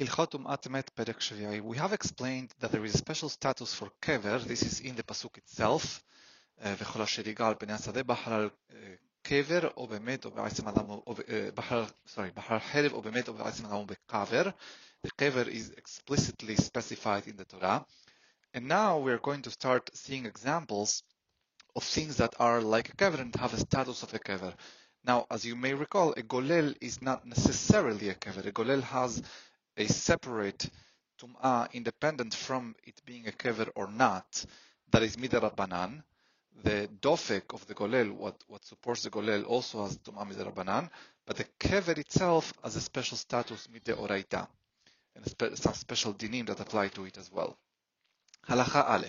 הלכות טומאת מת, פרק שביעי. We have explained that there is a special status for קבר, this is in the pasuk itself, וכל אשר יגע על פני השדה בחלל קבר או במת או בעצם אדם או בחלל, sorry, בחלל חרב או במת או בעצם אדם או בקבר. The קבר is explicitly specified in the Torah. And now we're going to start seeing examples of things that are like a kever and have a status of a kever. Now, as you may recall, a golel is not necessarily a kever. A golel has a separate tum'ah independent from it being a kever or not, that is midarabanan. The dofek of the golel, what, what supports the golel, also has tum'ah midarabanan, but the kever itself has a special status mideoraita, and some special dinim that apply to it as well. הלכה א'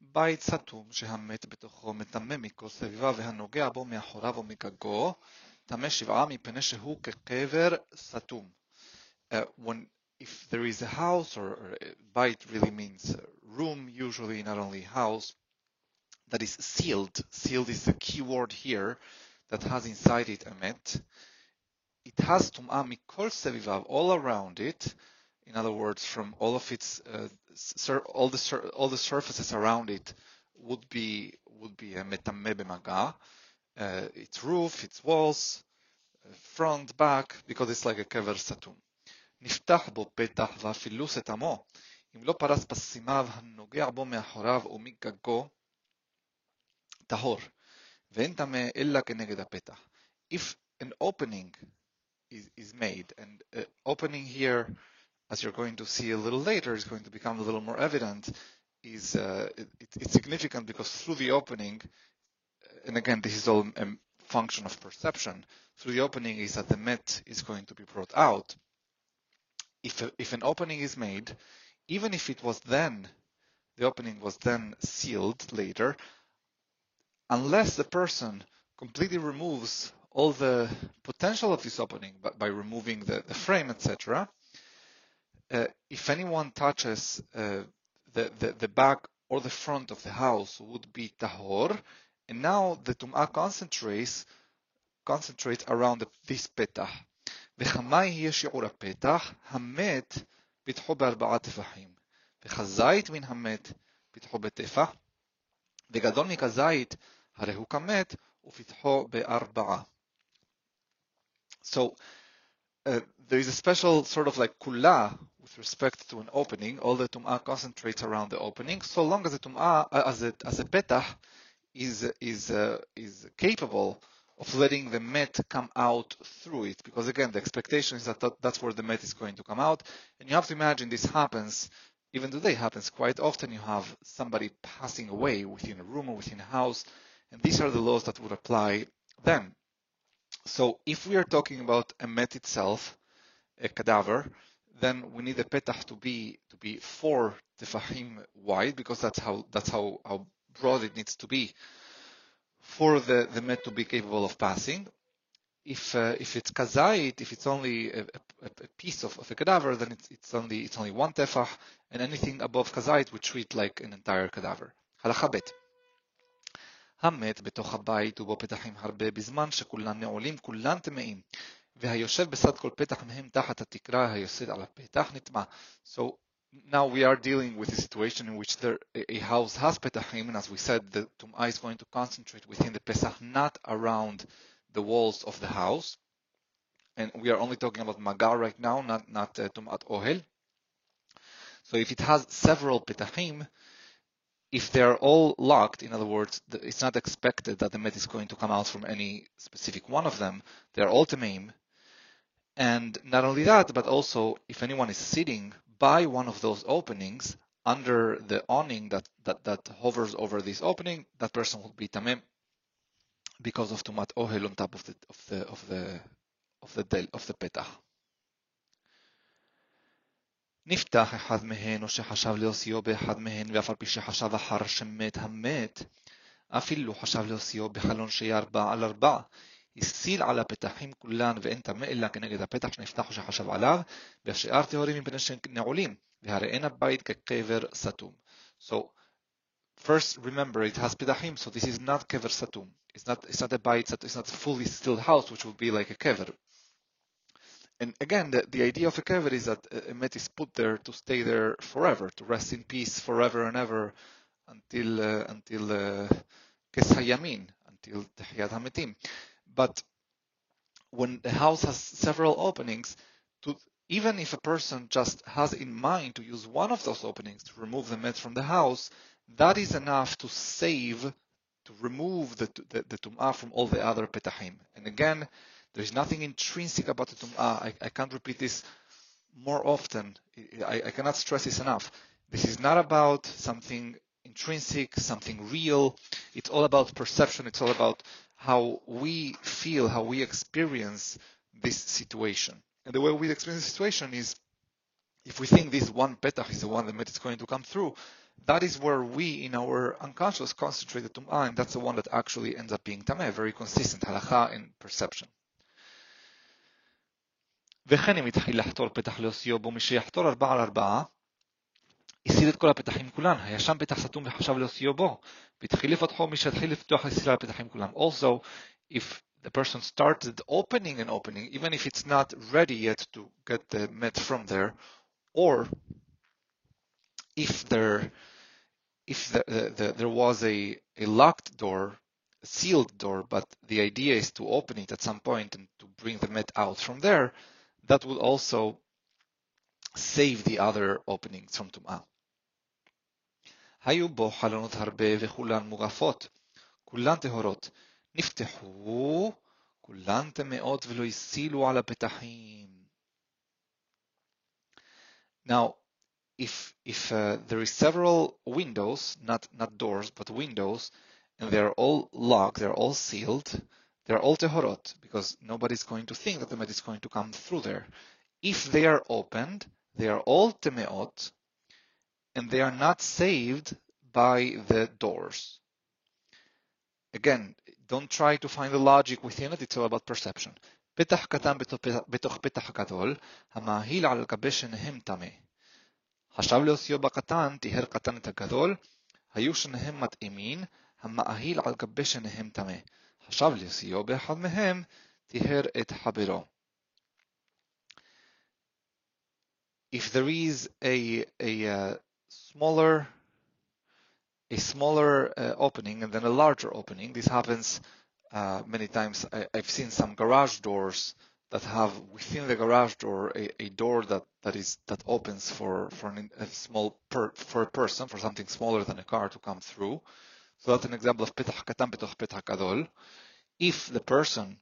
בית סתום שהמת בתוכו מטמא מכל סביבה והנוגע בו מאחוריו או מגגו, טמא שבעה מפני שהוא כקבר סתום uh, when if there is a house or, or bite really means room, usually not only house, that is sealed. Sealed is the key word here that has inside it a met. It has tum'ah mikol sevivav all around it. In other words, from all of its uh, all the all the surfaces around it would be would be a metamme b'maga. Uh, its roof, its walls, front, back, because it's like a kever satum. נפתח בו פתח ואפילו סתמו, אם לא פרס פסימיו הנוגע בו מאחוריו ומגגו, טהור, ואין טמא אלא כנגד הפתח. If an opening is, is made, and uh, opening here, as you're going to see a little later, is going to become a little more evident, is uh, it, it's significant because through the opening, and again, this is all a function of perception, through the opening is that the met is going to be brought out if, a, if an opening is made, even if it was then, the opening was then sealed later, unless the person completely removes all the potential of this opening by, by removing the, the frame, etc., uh, if anyone touches uh, the, the, the back or the front of the house would be tahor, and now the tum'ah concentrates concentrates around the, this petah. וכמה יהיה שיעור הפתח? המת פיתחו בארבעה טפחים, וכזית מן המת פיתחו בטפח, וגדול מכזית הרי הוא כמת ופיתחו בארבעה. So uh, there is a special sort of like kula with respect to an opening. All the tum'ah concentrates around the opening, so long as the tum'ah, uh, as a as a petah, is is uh, is capable of letting the met come out through it because again the expectation is that that's where the met is going to come out. And you have to imagine this happens even today happens quite often you have somebody passing away within a room or within a house and these are the laws that would apply then. So if we are talking about a met itself a cadaver then we need the petah to be to be four tefahim wide because that's how that's how, how broad it needs to be for the, the met to be capable of passing. If uh, if it's kazait, if it's only a, a, a piece of, of, a cadaver, then it's, it's only it's only one tefah, and anything above kazait we treat like an entire cadaver. הלכה ב' המת בתוך הבית ובו פתחים הרבה בזמן שכולן נעולים, כולן טמאים, והיושב בסד כל פתח מהם תחת התקרה היוסד על הפתח נטמע. So now we are dealing with a situation in which there, a house has petahim, and as we said, the tum'ah is going to concentrate within the pesach, not around the walls of the house. And we are only talking about magar right now, not not uh, tum'at ohel. So if it has several petahim, if they are all locked, in other words, it's not expected that the met is going to come out from any specific one of them. They are all tamim. And not only that, but also if anyone is sitting by one of those openings under the awning that, that, that hovers over this opening, that person will be tamim because of tumat ohel on top of the of the of the of the del, of the petah. נפתח אחד מהן או שחשב להוציאו באחד מהן ואף על פי שחשב אחר שמת המת אפילו חשב להוציאו בחלון שיהיה ארבע jissil għala petaħim kullan ve enta meqilla kien għida petaħ xniftaħu xi ħaxab għalav biex xi arti ħorim jimpenix neħulim biħari ena kever satum. So, first remember it has petahim, so this is not kever satum. It's not it's not a bite, it's not a fully still house, which would be like a kever. And again, the, the idea of a kever is that uh, a met is put there to stay there forever, to rest in peace forever and ever until uh, until kes uh, until the hametim. But when the house has several openings, to, even if a person just has in mind to use one of those openings to remove the met from the house, that is enough to save, to remove the, the, the tum'ah from all the other petahim. And again, there's nothing intrinsic about the tum'ah. I, I can't repeat this more often. I, I cannot stress this enough. This is not about something intrinsic, something real. It's all about perception. It's all about how we feel, how we experience this situation. And the way we experience the situation is if we think this one petach is the one that is going to come through, that is where we in our unconscious concentrate the tum'ah, and that's the one that actually ends up being tameh, very consistent, halacha in perception. וכן אם התחיל לחתור פתח לאוסיו בו מי שיחתור ארבעה על ארבעה, הסיר את כל הפתחים כולן, הישן פתח סתום וחשב לאוסיו בו, והתחיל לפתחו מי שהתחיל לפתוח הסיר על הפתחים כולם. Also, if the person started opening and opening, even if it's not ready yet to get the met from there, or if there if the, the, the, there was a, a locked door, a sealed door, but the idea is to open it at some point and to bring the met out from there, that will also save the other openings from טומאה. היו בו חלונות הרבה וכולן מוגפות, כולן טהורות. נפתחו, כולן טמאות ולא הסילו על הפתחים. Now, if if uh, there is several windows, not not doors, but windows, and they're all locked, they're all sealed, they're all tehorot because nobody's going to think that the med is going to come through there. If they are opened, they are all temeot, and they are not saved by the doors. Again, don't try to find the logic within it, it's all about perception. פתח קטן בתוך פתח גדול, המאהיל על גבי שניהם טמא. חשב להוסיאו בקטן, טיהר קטן את הגדול, היו שניהם מתאימין, המאהיל על גבי שניהם טמא. חשב להוסיאו באחד מהם, טיהר את חברו. If there is a, a, a smaller a smaller uh, opening and then a larger opening. This happens uh, many times. I, have seen some garage doors that have within the garage door a, a door that, that is that opens for for an, a small per, for a person for something smaller than a car to come through. So that's an example of petach katan petach petach gadol. If the person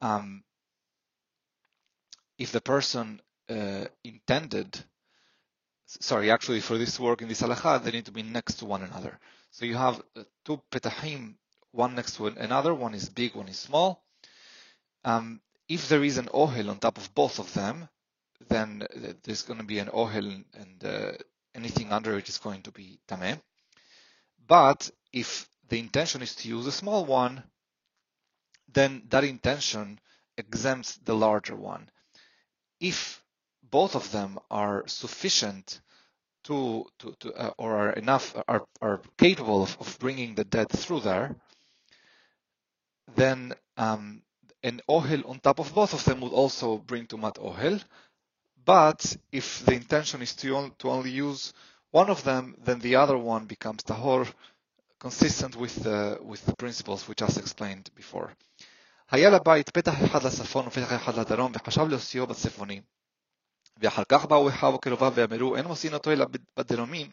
um, if the person uh, intended sorry, actually for this work in this halacha, they need to be next to one another. So you have uh, two petahim, one next to another, one is big, one is small. Um, if there is an ohel on top of both of them, then uh, there's going to be an ohel and uh, anything under it is going to be tameh. But if the intention is to use a small one, then that intention exempts the larger one. If both of them are sufficient to, to, to uh, or are enough, are, are capable of, of bringing the dead through there, then um, an ohel on top of both of them would also bring tumat ohel. But if the intention is to, on, to only use one of them, then the other one becomes tahor, consistent with the, with the principles we just explained before. היה לבית פתח אחד לצפון ופתח אחד לדרום וחשב להוסיאו בצפונים. ואחר כך באו אחיו וקרוביו ואמרו, אין מוסין אותו אלא בדרומי,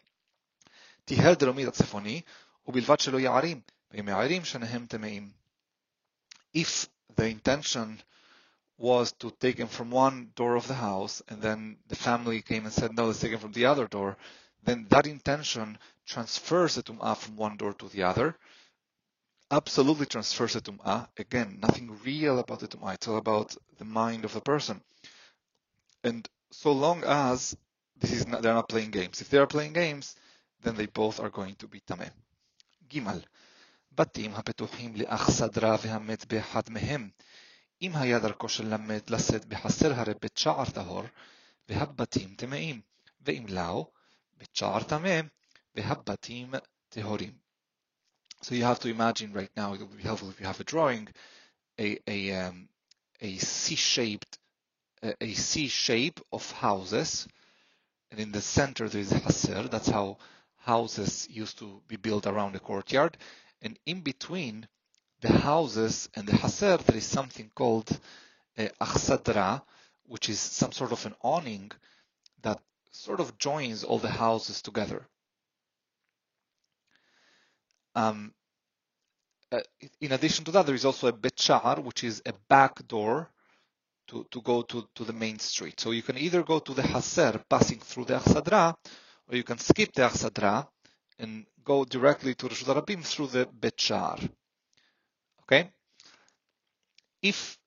טיהר דרומי לצפוני, ובלבד שלא יערים, והם יערים שניהם טמאים. If the intention was to take him from one door of the house, and then the family came and said, no, let's take him from the other door, then that intention transfers the tum'ah from one door to the other, absolutely transfers the tum'ah. Again, nothing real about the tum'ah. It's all about the mind of the person. And so long as this is not, they're not playing games. If they are playing games, then they both are going to be tameh. גימל, בתים הפתוחים לאח סדרה והמת באחד מהם. אם היה דרכו של למת לשאת בחסר הרי בית שער טהור, והבתים טמאים, ואם לאו, בית שער טמא, והבתים טהורים. So you have to imagine right now, it would be helpful if you have a drawing, a, a, um, a C-shaped a, C shape of houses, and in the center there is a haser. That's how houses used to be built around the courtyard. And in between the houses and the haser, there is something called uh, achsadra, which is some sort of an awning that sort of joins all the houses together. Um, uh, in addition to that, there is also a betchar, which is a back door to, to go to, to the main street. So you can either go to the Haser passing through the Achsadra, or you can skip the Achsadra and go directly to Rishut Rabim through the Bechar. Okay? If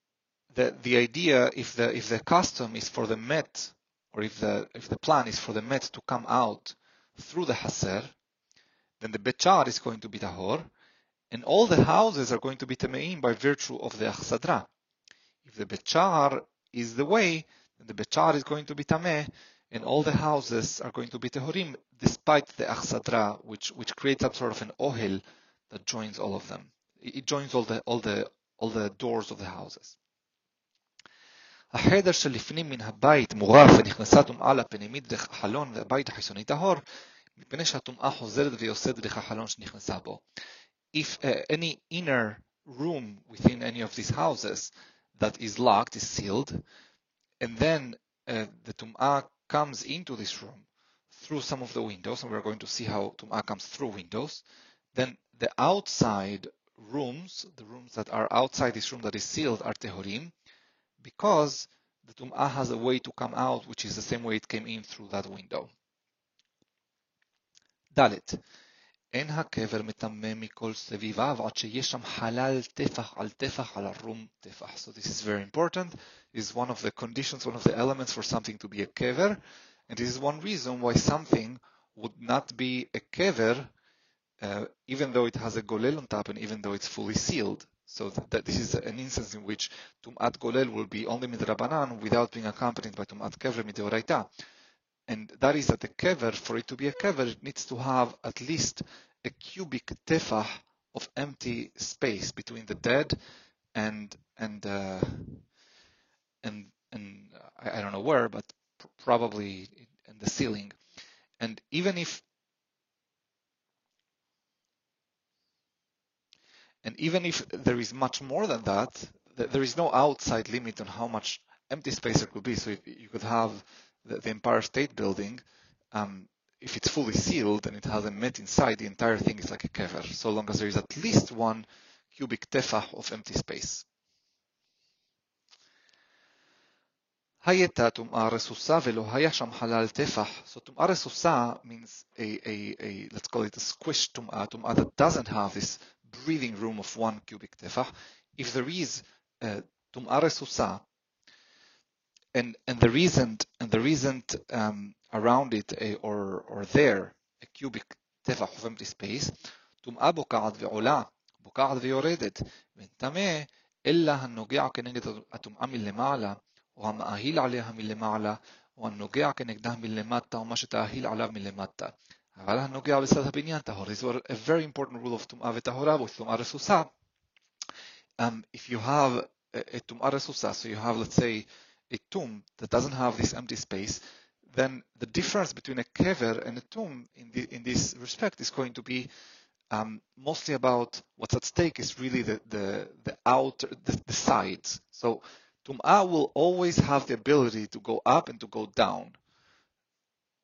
the, the idea, if the, if the custom is for the Met, or if the, if the plan is for the Met to come out through the Haser, then the Bechar is going to be Tahor, and all the houses are going to be Tameim by virtue of the Achsadra. If the Betchar is the way, then the Betchar is going to be Tameh, and all the houses are going to be Tehorim, despite the Achsadra, which, which creates some sort of an Ohel that joins all of them. It joins all the, all the, all the doors of the houses. החדר שלפנים מן הבית מורף ונכנסה טומאה לפנימית דרך החלון והבית החיצוני טהור, מפני שהטומאה חוזרת ויוסדת דרך החלון שנכנסה בו. If uh, any inner room within any of these houses that is locked, is sealed, and then uh, the tum'ah comes into this room through some of the windows, and we're going to see how tum'ah comes through windows, then the outside rooms, the rooms that are outside this room that is sealed, are tehorim, because the tum'ah has a way to come out, which is the same way it came in through that window. Dalet. אין הקבר מטמא מכל סביביו עד שיש שם חלל טפח על טפח על הרום טפח. So this is very important. This is one of the conditions, one of the elements for something to be a kever. And this is one reason why something would not be a kever uh, even though it has a golel on top and even though it's fully sealed. So that this is an instance in which tumat golel will be only midrabanan without being accompanied by tumat kever mideoraita and that is that the kever, for it to be a kever, it needs to have at least a cubic tefah of empty space between the dead and and uh, and and I, I, don't know where, but probably in the ceiling. And even if and even if there is much more than that, there is no outside limit on how much empty space there could be. So you could have the, the Empire State Building, um, if it's fully sealed and it has a met inside, the entire thing is like a kever, so long as there is at least one cubic tefah of empty space. הייתה טומאה רסוסה ולא היה שם חלל טפח. So טומאה רסוסה means a, a, a, let's call it a squished טומאה, טומאה that doesn't have this breathing room of one cubic tefah. If there is uh, טומאה רסוסה, and and there isn't and there isn't um, around it a, or or there a cubic טפח of empty space, טומאה בוקעת ועולה, בוקעת ויורדת, ואין טמא אלא הנוגע כנגד הטומאה מלמעלה, או המאהיל עליה מלמעלה, או הנוגע כנגדה מלמטה, או מה שתאהיל עליו מלמטה. אבל הנוגע בצד הבניין טהור. This is a very important rule of טומאה וטהורה, with טומאה רסוסה. Um, if you have a טומאה רסוסה, so you have let's say a tomb that doesn't have this empty space, then the difference between a kever and a tomb in, the, in this respect is going to be um, mostly about what's at stake is really the, the, the outer, the, the sides. So tum'ah will always have the ability to go up and to go down.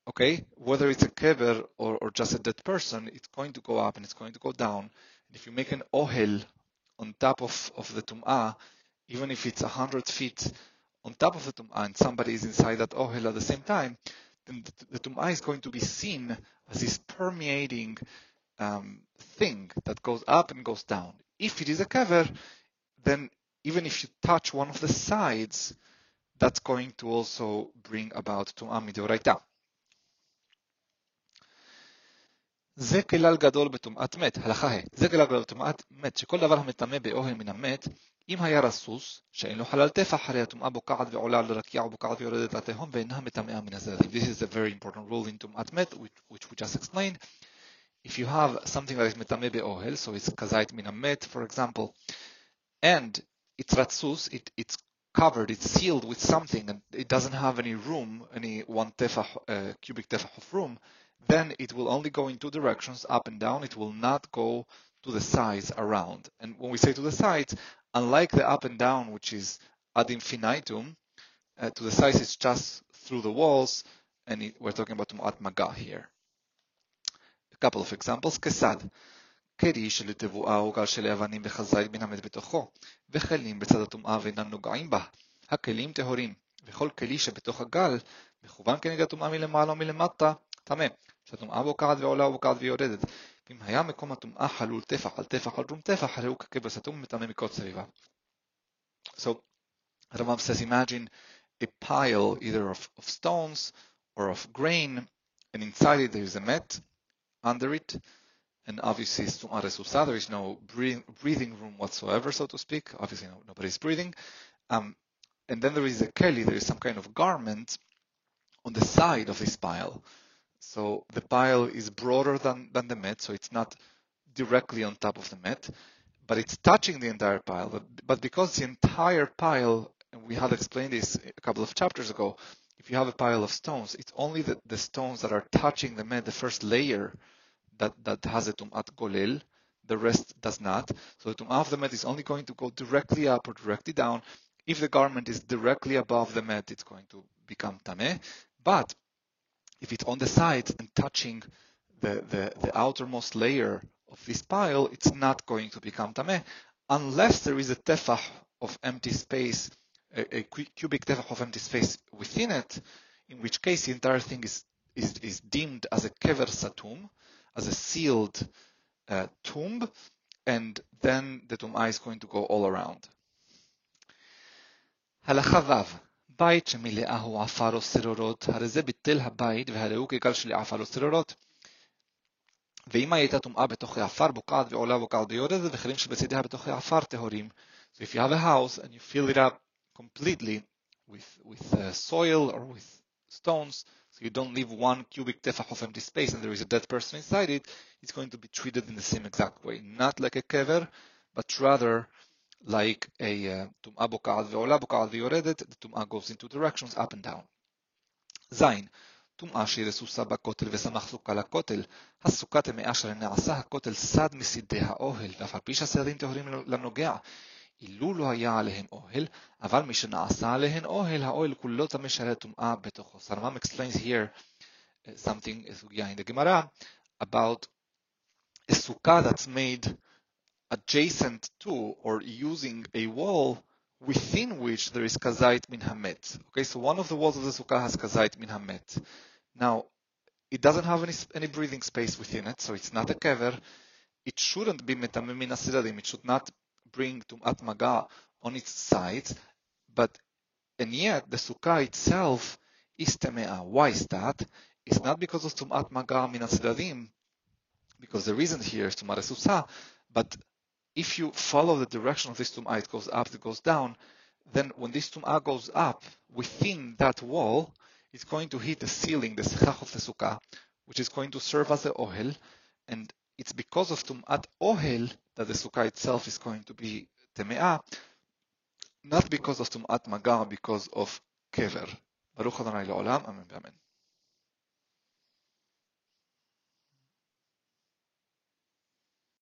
Okay, whether it's a kever or, or just a dead person, it's going to go up and it's going to go down. And if you make an ohel on top of, of the tum'ah, even if it's a hundred feet on top of the tum'ah and somebody is inside that ohel at the same time, then the, the tum'ah is going to be seen as this permeating um, thing that goes up and goes down. If it is a kever, then even if you touch one of the sides, that's going to also bring about tum'ah midoraita. זה כלל גדול בטומאת מת, הלכה ה', זה כלל גדול בטומאת מת, שכל דבר המטמא באוהל מן המת, אם היה רסוס, שאין לו חלל טפח, הרי הטומאה בוקעת ועולה על רקיע ובוקעת ויורדת לתהום ואינה מטמאה מן הזרעים. This is a very important rule in טומאת מת, which, which we just explained. If you have something that is מטמא באוהל, so it's כזית מן המת, for example, and it's רצוס, it, it's covered, it's sealed with something, and it doesn't have any room, any one tefah, uh, cubic tefah of room, then it will only go in two directions, up and down. It will not go to the sides around. And when we say to the sides, unlike the up and down, which is ad infinitum, uh, to the sides it's just through the walls, and it, we're talking about tumat maga here. A couple of examples. Kesad. כלי שלתבואה או גל של אבנים וחזית מן המת בתוכו, וכלים בצד הטומאה ואינם נוגעים בה. הכלים טהורים, וכל כלי שבתוך הגל מכוון כנגד הטומאה מלמעלה או מלמטה, טמא, שהטומאה בוקעת ועולה ובוקעת ויורדת. היה מקום הטומאה חלול טפח על טפח על דרום טפח, הרי הוא מכל סביבה. So, Rambam says, imagine a pile either of, of stones or of grain, and inside it there is a mat under it, and obviously it's tum'a resusa, there is no breathing room whatsoever, so to speak. Obviously, no, nobody's breathing. Um, and then there is a keli, there is some kind of garment on the side of this pile. So the pile is broader than, than the mat, so it's not directly on top of the mat, but it's touching the entire pile. But, but because the entire pile, and we had explained this a couple of chapters ago, if you have a pile of stones, it's only the, the stones that are touching the mat, the first layer that, that has a tumat golel, the rest does not. So the tum'ah of the mat is only going to go directly up or directly down. If the garment is directly above the mat, it's going to become tameh. But if it's on the side and touching the, the, the outermost layer of this pile, it's not going to become tameh unless there is a tefah of empty space, a, a cubic tefah of empty space within it, in which case the entire thing is, is, is deemed as a kever satum, as a sealed uh, tomb, and then the tum'ah is going to go all around. Halacha בית שמילאה הוא עפר או שרורות, הרי זה ביטל הבית והרי הוא כגל של עפר או שרורות. ואם הייתה טומאה בתוכי עפר, בוקעת ועולה בוקעת ויורדת, וכלים שבצדיה בתוכי עפר טהורים. So if you have a house and you fill it up completely with, with uh, soil or with stones, so you don't leave one cubic tefach of empty space and there is a dead person inside it, it's going to be treated in the same exact way. Not like a kever, but rather like a tum'ah boka'at ve'ola boka'at ve'yoredet, the tum'ah goes in two directions, up and down. זין, טומאה שהיא רסוסה בכותל ושמח סוכה לכותל, הסוכה טמאה אשר נעשה הכותל סד מסידי האוהל, ואף על פי שהסדים טהורים לנוגע, אילו לא היה עליהם אוהל, אבל משנעשה עליהן אוהל, האוהל כולו טמא שהרי טומאה בתוכו. Sarmam explains here something, סוגיה in the Gemara, about a sukkah that's made adjacent to or using a wall within which there is kazait min hamet. Okay, so one of the walls of the sukkah has kazait min hamet. Now, it doesn't have any, any breathing space within it, so it's not a kever. It shouldn't be metamim min It should not bring Tumat Maga on its sides, but and yet the Sukkah itself is Temea. Why is that? It's not because of Tumat Maga min because the reason here is Tumat Susa, but if you follow the direction of this Tum'ah, it goes up, it goes down, then when this Tum'ah goes up within that wall, it's going to hit the ceiling, the Sechach of the Sukkah, which is going to serve as the Ohel, and it's because of Tum'at Ohel that the Sukkah itself is going to be Teme'ah, not because of Tum'at Maga, because of Kever. Baruch Adonai Le'olam, Amen, Amen.